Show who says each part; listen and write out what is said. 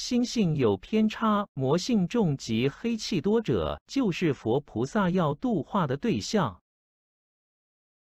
Speaker 1: 心性有偏差魔性重及黑气多者就是佛菩萨要度化的对象。